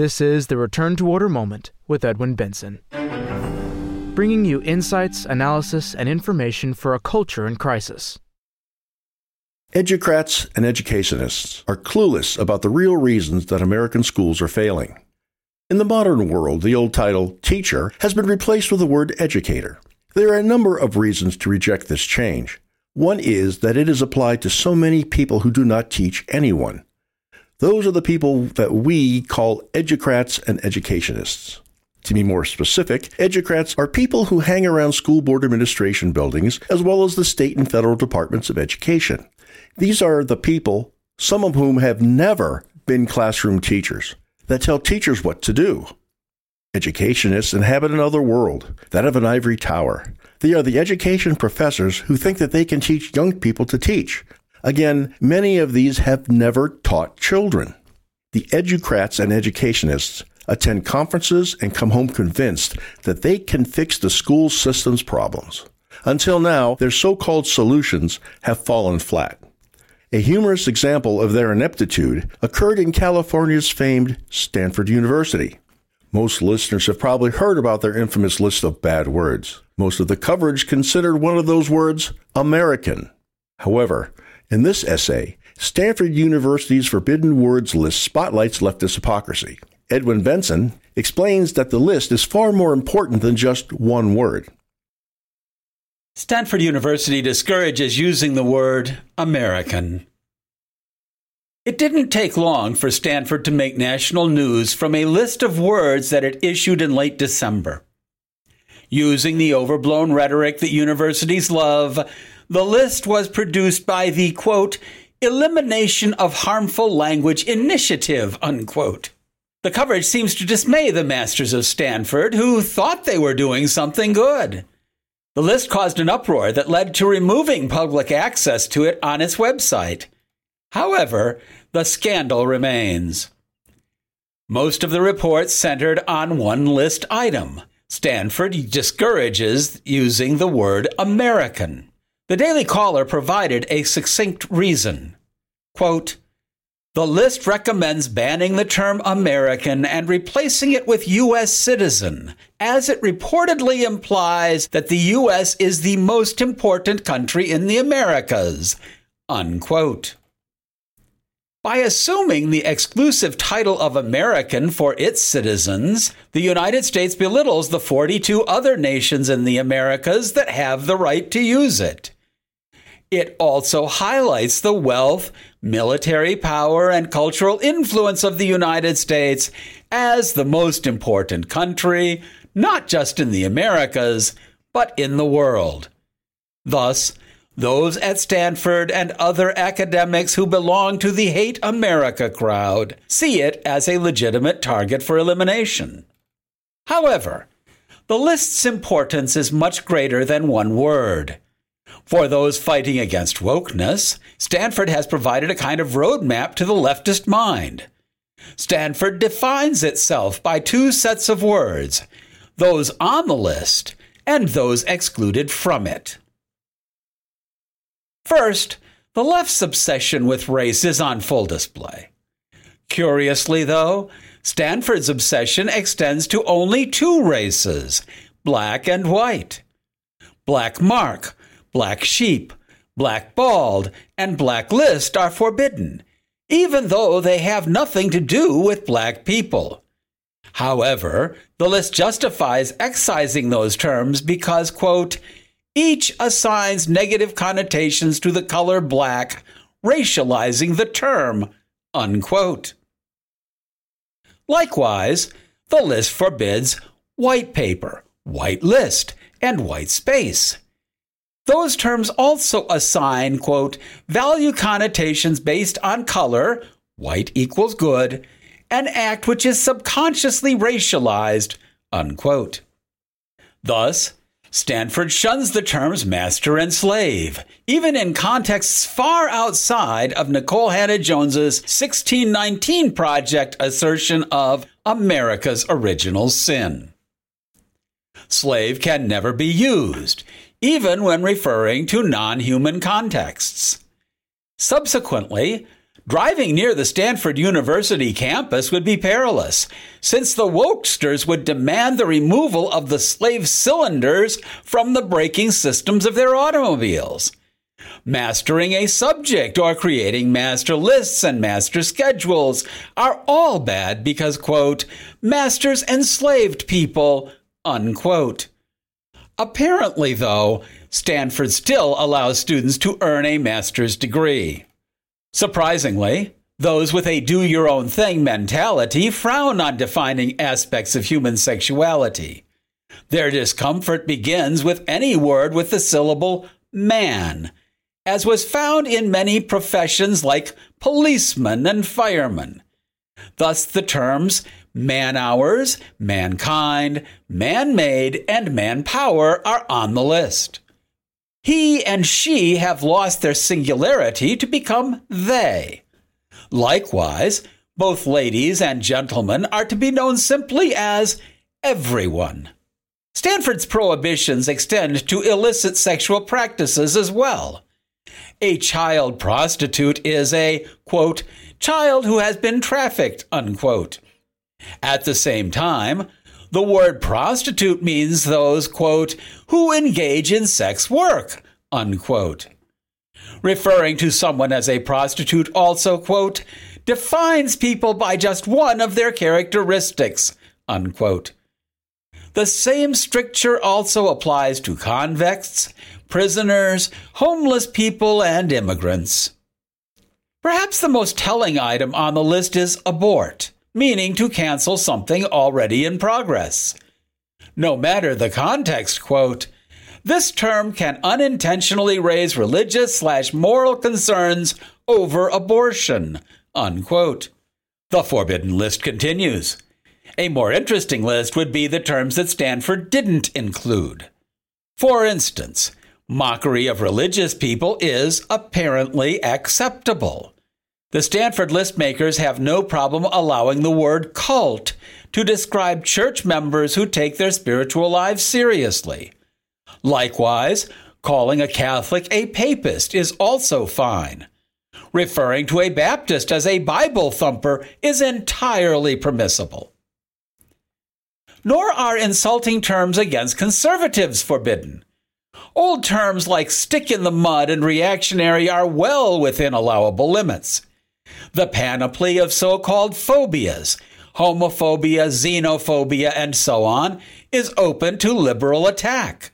This is the Return to Order Moment with Edwin Benson, bringing you insights, analysis, and information for a culture in crisis. Educrats and educationists are clueless about the real reasons that American schools are failing. In the modern world, the old title, teacher, has been replaced with the word educator. There are a number of reasons to reject this change. One is that it is applied to so many people who do not teach anyone. Those are the people that we call educrats and educationists. To be more specific, educrats are people who hang around school board administration buildings as well as the state and federal departments of education. These are the people, some of whom have never been classroom teachers, that tell teachers what to do. Educationists inhabit another world, that of an ivory tower. They are the education professors who think that they can teach young people to teach. Again, many of these have never taught children. The educrats and educationists attend conferences and come home convinced that they can fix the school system's problems. Until now, their so called solutions have fallen flat. A humorous example of their ineptitude occurred in California's famed Stanford University. Most listeners have probably heard about their infamous list of bad words. Most of the coverage considered one of those words American. However, in this essay, Stanford University's Forbidden Words list spotlights leftist hypocrisy. Edwin Benson explains that the list is far more important than just one word. Stanford University discourages using the word American. It didn't take long for Stanford to make national news from a list of words that it issued in late December. Using the overblown rhetoric that universities love, the list was produced by the quote, Elimination of Harmful Language Initiative, unquote. The coverage seems to dismay the masters of Stanford, who thought they were doing something good. The list caused an uproar that led to removing public access to it on its website. However, the scandal remains. Most of the reports centered on one list item. Stanford discourages using the word American. The Daily Caller provided a succinct reason. Quote, the list recommends banning the term American and replacing it with U.S. citizen, as it reportedly implies that the U.S. is the most important country in the Americas. Unquote. By assuming the exclusive title of American for its citizens, the United States belittles the 42 other nations in the Americas that have the right to use it. It also highlights the wealth, military power, and cultural influence of the United States as the most important country, not just in the Americas, but in the world. Thus, those at Stanford and other academics who belong to the Hate America crowd see it as a legitimate target for elimination. However, the list's importance is much greater than one word. For those fighting against wokeness, Stanford has provided a kind of roadmap to the leftist mind. Stanford defines itself by two sets of words those on the list and those excluded from it. First, the left's obsession with race is on full display. Curiously, though, Stanford's obsession extends to only two races black and white. Black mark, black sheep, black ball, and black list are forbidden, even though they have nothing to do with black people. However, the list justifies excising those terms because, quote, each assigns negative connotations to the color black, racializing the term. Unquote. Likewise, the list forbids white paper, white list, and white space. Those terms also assign, quote, value connotations based on color, white equals good, an act which is subconsciously racialized, unquote. Thus, Stanford shuns the terms master and slave, even in contexts far outside of Nikole Hannah-Jones's 1619 Project assertion of America's original sin. Slave can never be used, even when referring to non human contexts. Subsequently, Driving near the Stanford University campus would be perilous, since the wokesters would demand the removal of the slave cylinders from the braking systems of their automobiles. Mastering a subject or creating master lists and master schedules are all bad because, quote, masters enslaved people, unquote. Apparently, though, Stanford still allows students to earn a master's degree. Surprisingly, those with a do your own thing mentality frown on defining aspects of human sexuality. Their discomfort begins with any word with the syllable man, as was found in many professions like policemen and firemen. Thus, the terms man hours, mankind, man made, and manpower are on the list. He and she have lost their singularity to become they. Likewise, both ladies and gentlemen are to be known simply as everyone. Stanford's prohibitions extend to illicit sexual practices as well. A child prostitute is a, quote, child who has been trafficked, unquote. At the same time, the word prostitute means those, quote, who engage in sex work, unquote. Referring to someone as a prostitute also, quote, defines people by just one of their characteristics, unquote. The same stricture also applies to convicts, prisoners, homeless people, and immigrants. Perhaps the most telling item on the list is abort meaning to cancel something already in progress. No matter the context, quote, this term can unintentionally raise religious slash moral concerns over abortion, unquote. The forbidden list continues. A more interesting list would be the terms that Stanford didn't include. For instance, mockery of religious people is apparently acceptable. The Stanford list makers have no problem allowing the word cult to describe church members who take their spiritual lives seriously. Likewise, calling a Catholic a papist is also fine. Referring to a Baptist as a Bible thumper is entirely permissible. Nor are insulting terms against conservatives forbidden. Old terms like stick in the mud and reactionary are well within allowable limits the panoply of so called phobias, homophobia, xenophobia, and so on, is open to liberal attack.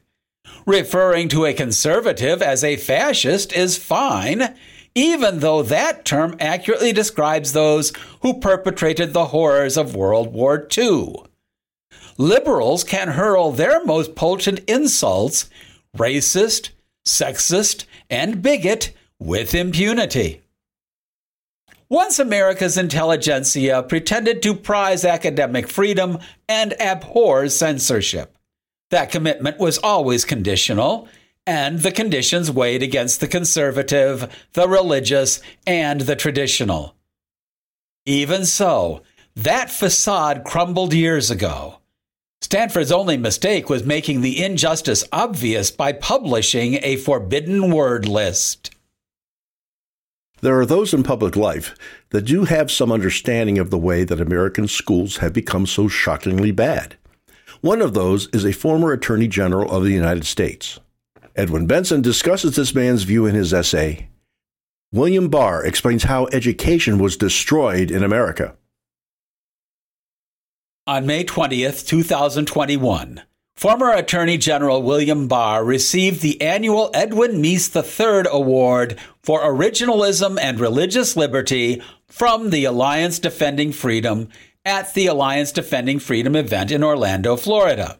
Referring to a conservative as a fascist is fine, even though that term accurately describes those who perpetrated the horrors of World War II. Liberals can hurl their most potent insults, racist, sexist, and bigot, with impunity. Once America's intelligentsia pretended to prize academic freedom and abhor censorship. That commitment was always conditional, and the conditions weighed against the conservative, the religious, and the traditional. Even so, that facade crumbled years ago. Stanford's only mistake was making the injustice obvious by publishing a forbidden word list. There are those in public life that do have some understanding of the way that American schools have become so shockingly bad. One of those is a former Attorney General of the United States. Edwin Benson discusses this man's view in his essay. William Barr explains how education was destroyed in America. On May 20th, 2021, Former Attorney General William Barr received the annual Edwin Meese III Award for Originalism and Religious Liberty from the Alliance Defending Freedom at the Alliance Defending Freedom event in Orlando, Florida.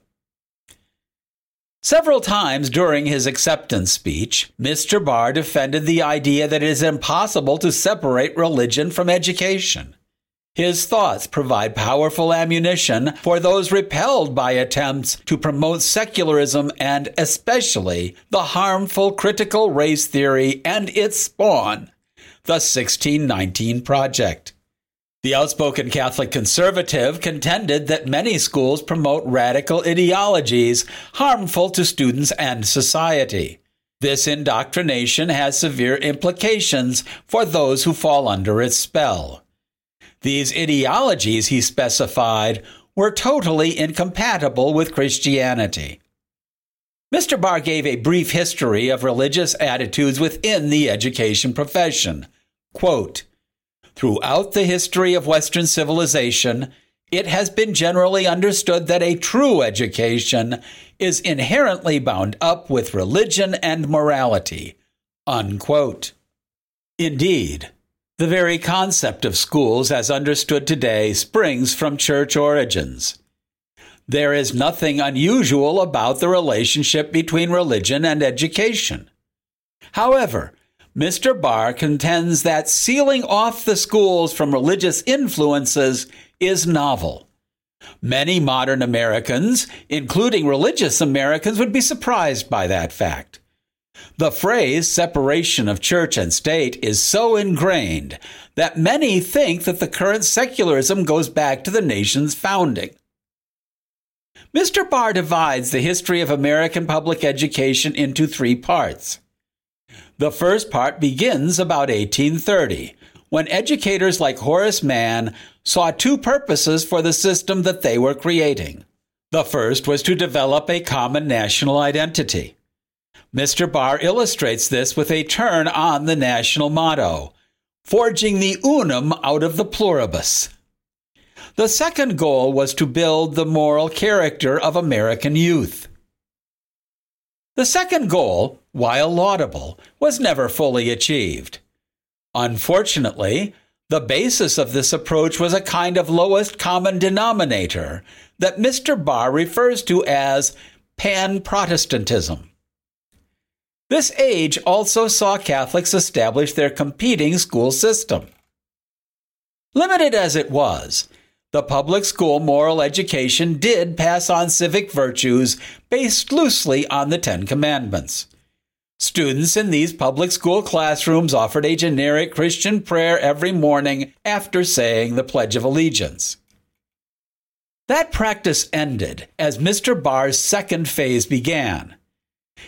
Several times during his acceptance speech, Mr. Barr defended the idea that it is impossible to separate religion from education. His thoughts provide powerful ammunition for those repelled by attempts to promote secularism and especially the harmful critical race theory and its spawn, the 1619 Project. The outspoken Catholic conservative contended that many schools promote radical ideologies harmful to students and society. This indoctrination has severe implications for those who fall under its spell. These ideologies, he specified, were totally incompatible with Christianity. Mr. Barr gave a brief history of religious attitudes within the education profession. Quote, Throughout the history of Western civilization, it has been generally understood that a true education is inherently bound up with religion and morality. Unquote. Indeed, the very concept of schools as understood today springs from church origins. There is nothing unusual about the relationship between religion and education. However, Mr. Barr contends that sealing off the schools from religious influences is novel. Many modern Americans, including religious Americans, would be surprised by that fact. The phrase separation of church and state is so ingrained that many think that the current secularism goes back to the nation's founding. Mr. Barr divides the history of American public education into three parts. The first part begins about 1830, when educators like Horace Mann saw two purposes for the system that they were creating. The first was to develop a common national identity. Mr. Barr illustrates this with a turn on the national motto, forging the unum out of the pluribus. The second goal was to build the moral character of American youth. The second goal, while laudable, was never fully achieved. Unfortunately, the basis of this approach was a kind of lowest common denominator that Mr. Barr refers to as pan Protestantism. This age also saw Catholics establish their competing school system. Limited as it was, the public school moral education did pass on civic virtues based loosely on the Ten Commandments. Students in these public school classrooms offered a generic Christian prayer every morning after saying the Pledge of Allegiance. That practice ended as Mr. Barr's second phase began.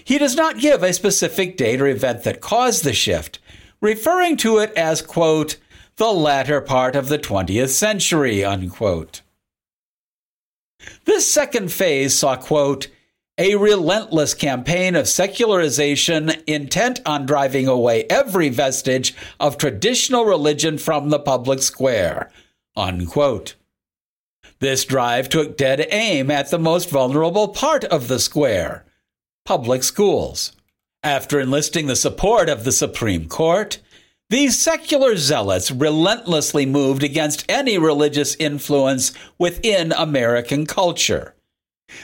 He does not give a specific date or event that caused the shift, referring to it as, quote, the latter part of the 20th century, unquote. This second phase saw, quote, a relentless campaign of secularization intent on driving away every vestige of traditional religion from the public square, unquote. This drive took dead aim at the most vulnerable part of the square public schools. After enlisting the support of the Supreme Court, these secular zealots relentlessly moved against any religious influence within American culture.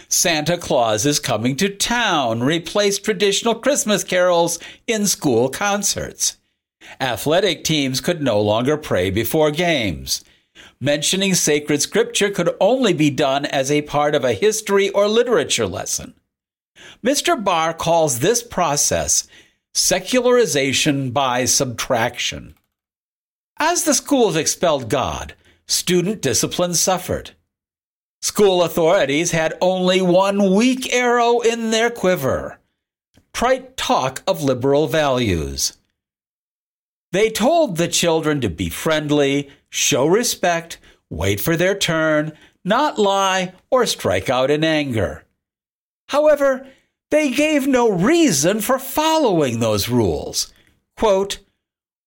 Santa Claus is coming to town replaced traditional Christmas carols in school concerts. Athletic teams could no longer pray before games. Mentioning sacred scripture could only be done as a part of a history or literature lesson. Mr. Barr calls this process secularization by subtraction. As the schools expelled God, student discipline suffered. School authorities had only one weak arrow in their quiver trite talk of liberal values. They told the children to be friendly, show respect, wait for their turn, not lie, or strike out in anger. However, they gave no reason for following those rules. Quote,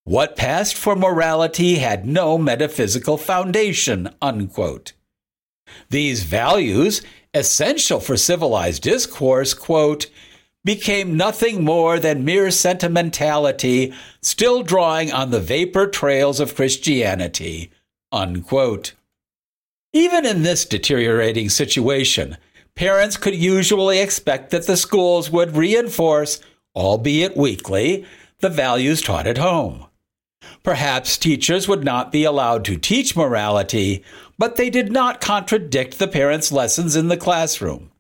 what passed for morality had no metaphysical foundation, unquote. These values, essential for civilized discourse, quote, became nothing more than mere sentimentality, still drawing on the vapor trails of Christianity, unquote. Even in this deteriorating situation, parents could usually expect that the schools would reinforce, albeit weakly, the values taught at home. Perhaps teachers would not be allowed to teach morality, but they did not contradict the parents' lessons in the classroom.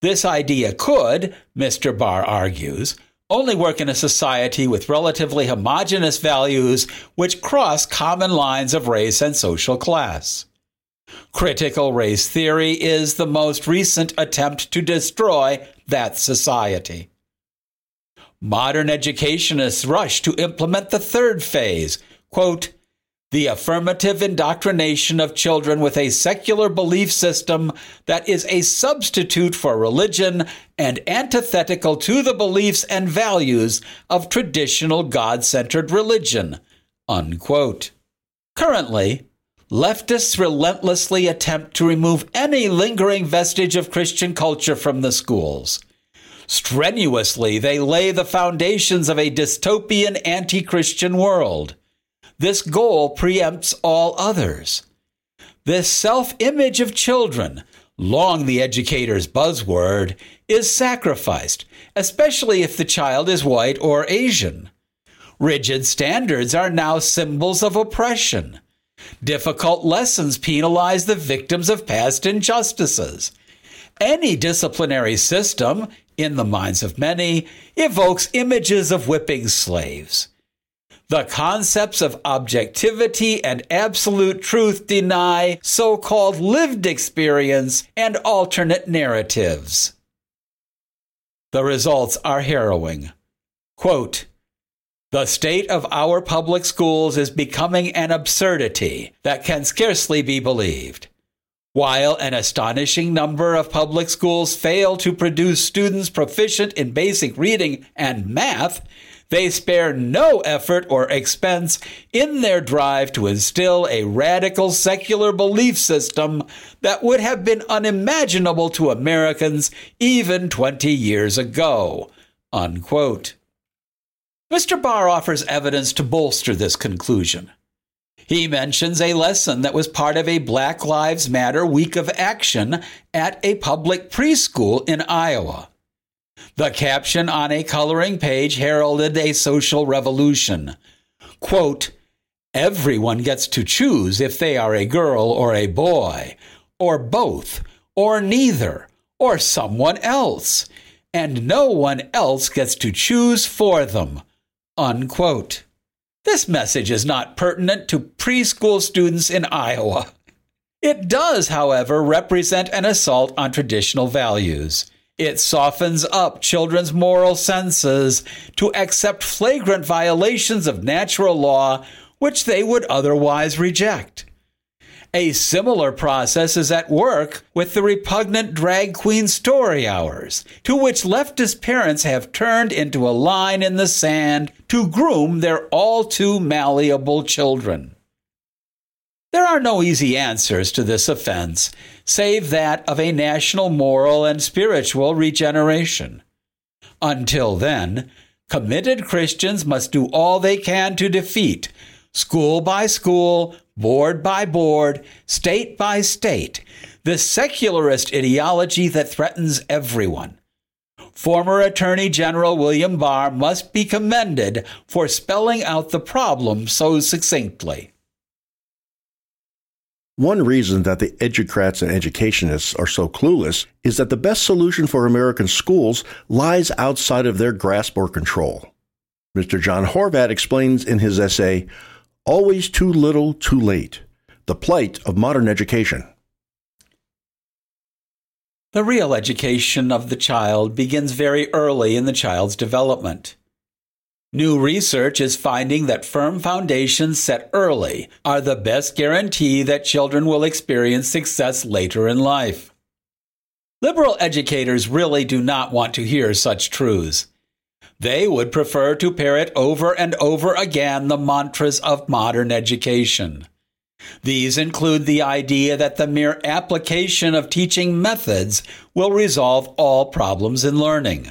This idea could, Mr. Barr argues, only work in a society with relatively homogenous values which cross common lines of race and social class. Critical race theory is the most recent attempt to destroy that society. modern educationists rush to implement the third phase, quote, the affirmative indoctrination of children with a secular belief system that is a substitute for religion and antithetical to the beliefs and values of traditional God centered religion. Unquote. Currently, leftists relentlessly attempt to remove any lingering vestige of Christian culture from the schools. Strenuously, they lay the foundations of a dystopian anti Christian world. This goal preempts all others. This self image of children, long the educator's buzzword, is sacrificed, especially if the child is white or Asian. Rigid standards are now symbols of oppression. Difficult lessons penalize the victims of past injustices. Any disciplinary system, in the minds of many, evokes images of whipping slaves. The concepts of objectivity and absolute truth deny so called lived experience and alternate narratives. The results are harrowing. Quote, the state of our public schools is becoming an absurdity that can scarcely be believed. While an astonishing number of public schools fail to produce students proficient in basic reading and math, they spare no effort or expense in their drive to instill a radical secular belief system that would have been unimaginable to Americans even 20 years ago. Unquote. Mr. Barr offers evidence to bolster this conclusion. He mentions a lesson that was part of a Black Lives Matter week of action at a public preschool in Iowa. The caption on a coloring page heralded a social revolution. Quote, Everyone gets to choose if they are a girl or a boy, or both, or neither, or someone else, and no one else gets to choose for them. Unquote. This message is not pertinent to preschool students in Iowa. It does, however, represent an assault on traditional values. It softens up children's moral senses to accept flagrant violations of natural law which they would otherwise reject. A similar process is at work with the repugnant drag queen story hours, to which leftist parents have turned into a line in the sand to groom their all too malleable children. There are no easy answers to this offense, save that of a national moral and spiritual regeneration. Until then, committed Christians must do all they can to defeat, school by school, board by board, state by state, the secularist ideology that threatens everyone. Former Attorney General William Barr must be commended for spelling out the problem so succinctly. One reason that the educrats and educationists are so clueless is that the best solution for American schools lies outside of their grasp or control. Mr. John Horvat explains in his essay, Always Too Little, Too Late The Plight of Modern Education. The real education of the child begins very early in the child's development. New research is finding that firm foundations set early are the best guarantee that children will experience success later in life. Liberal educators really do not want to hear such truths. They would prefer to parrot over and over again the mantras of modern education. These include the idea that the mere application of teaching methods will resolve all problems in learning.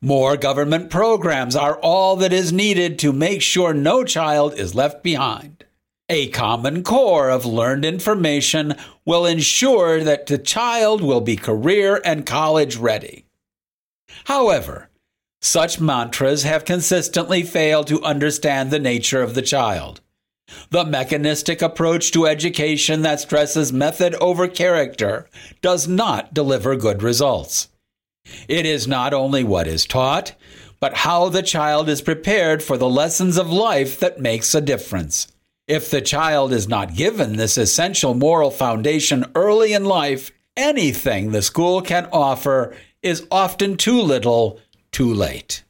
More government programs are all that is needed to make sure no child is left behind. A common core of learned information will ensure that the child will be career and college ready. However, such mantras have consistently failed to understand the nature of the child. The mechanistic approach to education that stresses method over character does not deliver good results. It is not only what is taught, but how the child is prepared for the lessons of life that makes a difference. If the child is not given this essential moral foundation early in life, anything the school can offer is often too little, too late.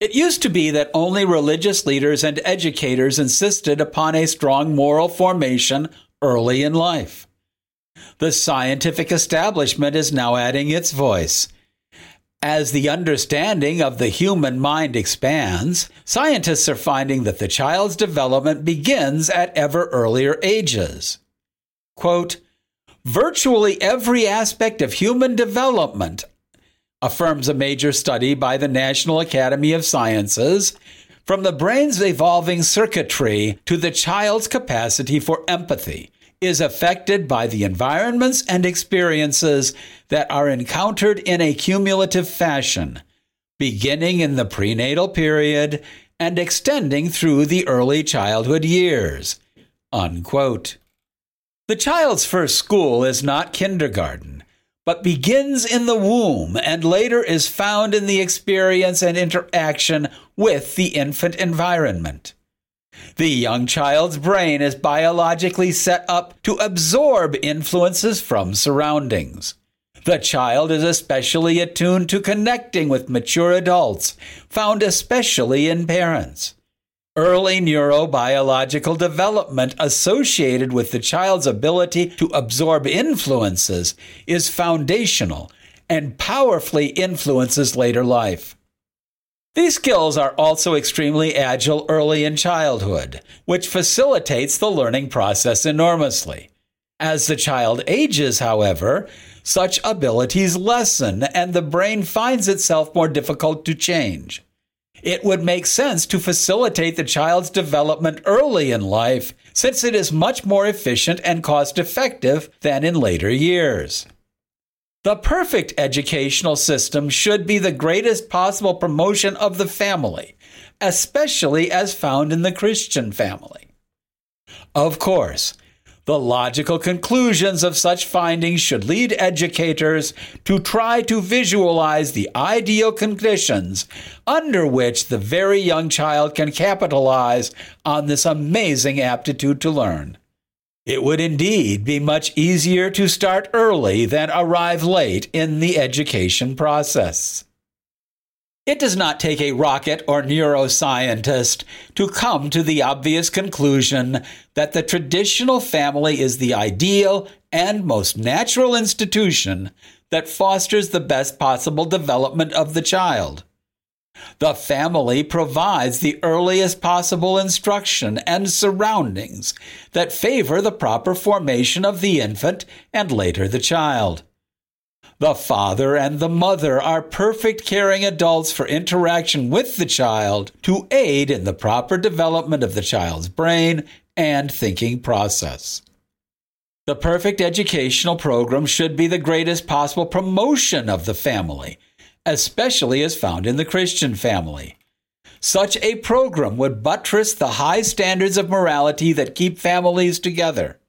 It used to be that only religious leaders and educators insisted upon a strong moral formation early in life. The scientific establishment is now adding its voice. As the understanding of the human mind expands, scientists are finding that the child's development begins at ever earlier ages. Quote, Virtually every aspect of human development affirms a major study by the National Academy of Sciences, from the brain's evolving circuitry to the child's capacity for empathy, is affected by the environments and experiences that are encountered in a cumulative fashion, beginning in the prenatal period and extending through the early childhood years. Unquote. The child's first school is not kindergarten but begins in the womb and later is found in the experience and interaction with the infant environment. The young child's brain is biologically set up to absorb influences from surroundings. The child is especially attuned to connecting with mature adults, found especially in parents. Early neurobiological development associated with the child's ability to absorb influences is foundational and powerfully influences later life. These skills are also extremely agile early in childhood, which facilitates the learning process enormously. As the child ages, however, such abilities lessen and the brain finds itself more difficult to change it would make sense to facilitate the child's development early in life since it is much more efficient and cost effective than in later years. The perfect educational system should be the greatest possible promotion of the family, especially as found in the Christian family. Of course, the logical conclusions of such findings should lead educators to try to visualize the ideal conditions under which the very young child can capitalize on this amazing aptitude to learn. It would indeed be much easier to start early than arrive late in the education process. It does not take a rocket or neuroscientist to come to the obvious conclusion that the traditional family is the ideal and most natural institution that fosters the best possible development of the child. The family provides the earliest possible instruction and surroundings that favor the proper formation of the infant and later the child. The father and the mother are perfect caring adults for interaction with the child to aid in the proper development of the child's brain and thinking process. The perfect educational program should be the greatest possible promotion of the family, especially as found in the Christian family. Such a program would buttress the high standards of morality that keep families together.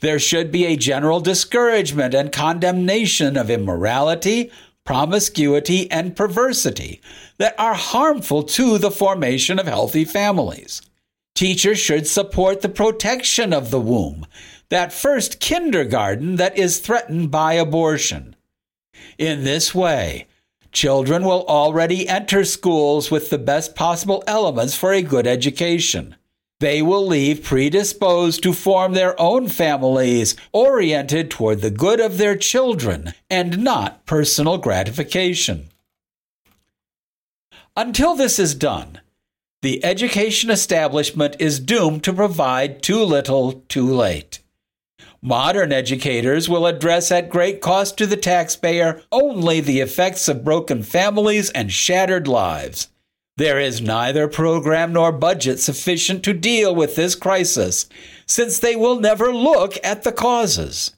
There should be a general discouragement and condemnation of immorality, promiscuity, and perversity that are harmful to the formation of healthy families. Teachers should support the protection of the womb, that first kindergarten that is threatened by abortion. In this way, children will already enter schools with the best possible elements for a good education they will leave predisposed to form their own families oriented toward the good of their children and not personal gratification. Until this is done, the education establishment is doomed to provide too little too late. Modern educators will address at great cost to the taxpayer only the effects of broken families and shattered lives. There is neither program nor budget sufficient to deal with this crisis, since they will never look at the causes.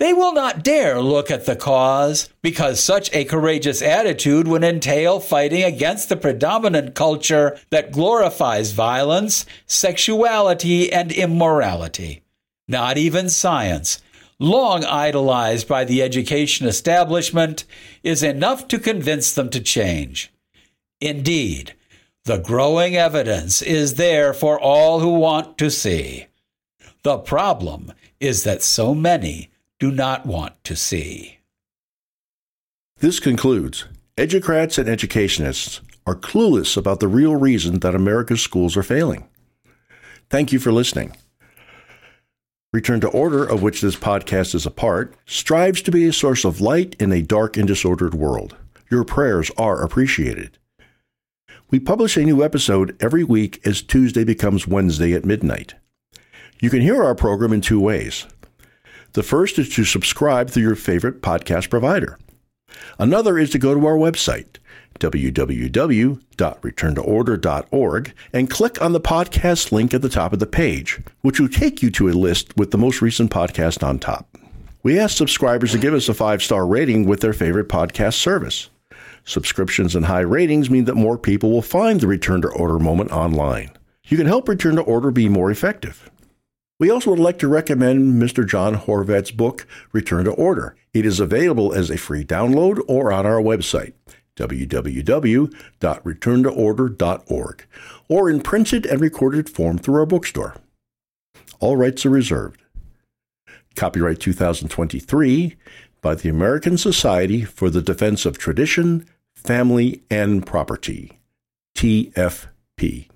They will not dare look at the cause because such a courageous attitude would entail fighting against the predominant culture that glorifies violence, sexuality, and immorality. Not even science, long idolized by the education establishment, is enough to convince them to change. Indeed, the growing evidence is there for all who want to see. The problem is that so many do not want to see. This concludes Educrats and Educationists are clueless about the real reason that America's schools are failing. Thank you for listening. Return to Order, of which this podcast is a part, strives to be a source of light in a dark and disordered world. Your prayers are appreciated. We publish a new episode every week as Tuesday becomes Wednesday at midnight. You can hear our program in two ways. The first is to subscribe through your favorite podcast provider. Another is to go to our website, www.returntoorder.org, and click on the podcast link at the top of the page, which will take you to a list with the most recent podcast on top. We ask subscribers to give us a five star rating with their favorite podcast service. Subscriptions and high ratings mean that more people will find the Return to Order moment online. You can help Return to Order be more effective. We also would like to recommend Mr. John Horvat's book, Return to Order. It is available as a free download or on our website, www.returntoorder.org, or in printed and recorded form through our bookstore. All rights are reserved. Copyright 2023 by the American Society for the Defense of Tradition, Family, and Property, TFP.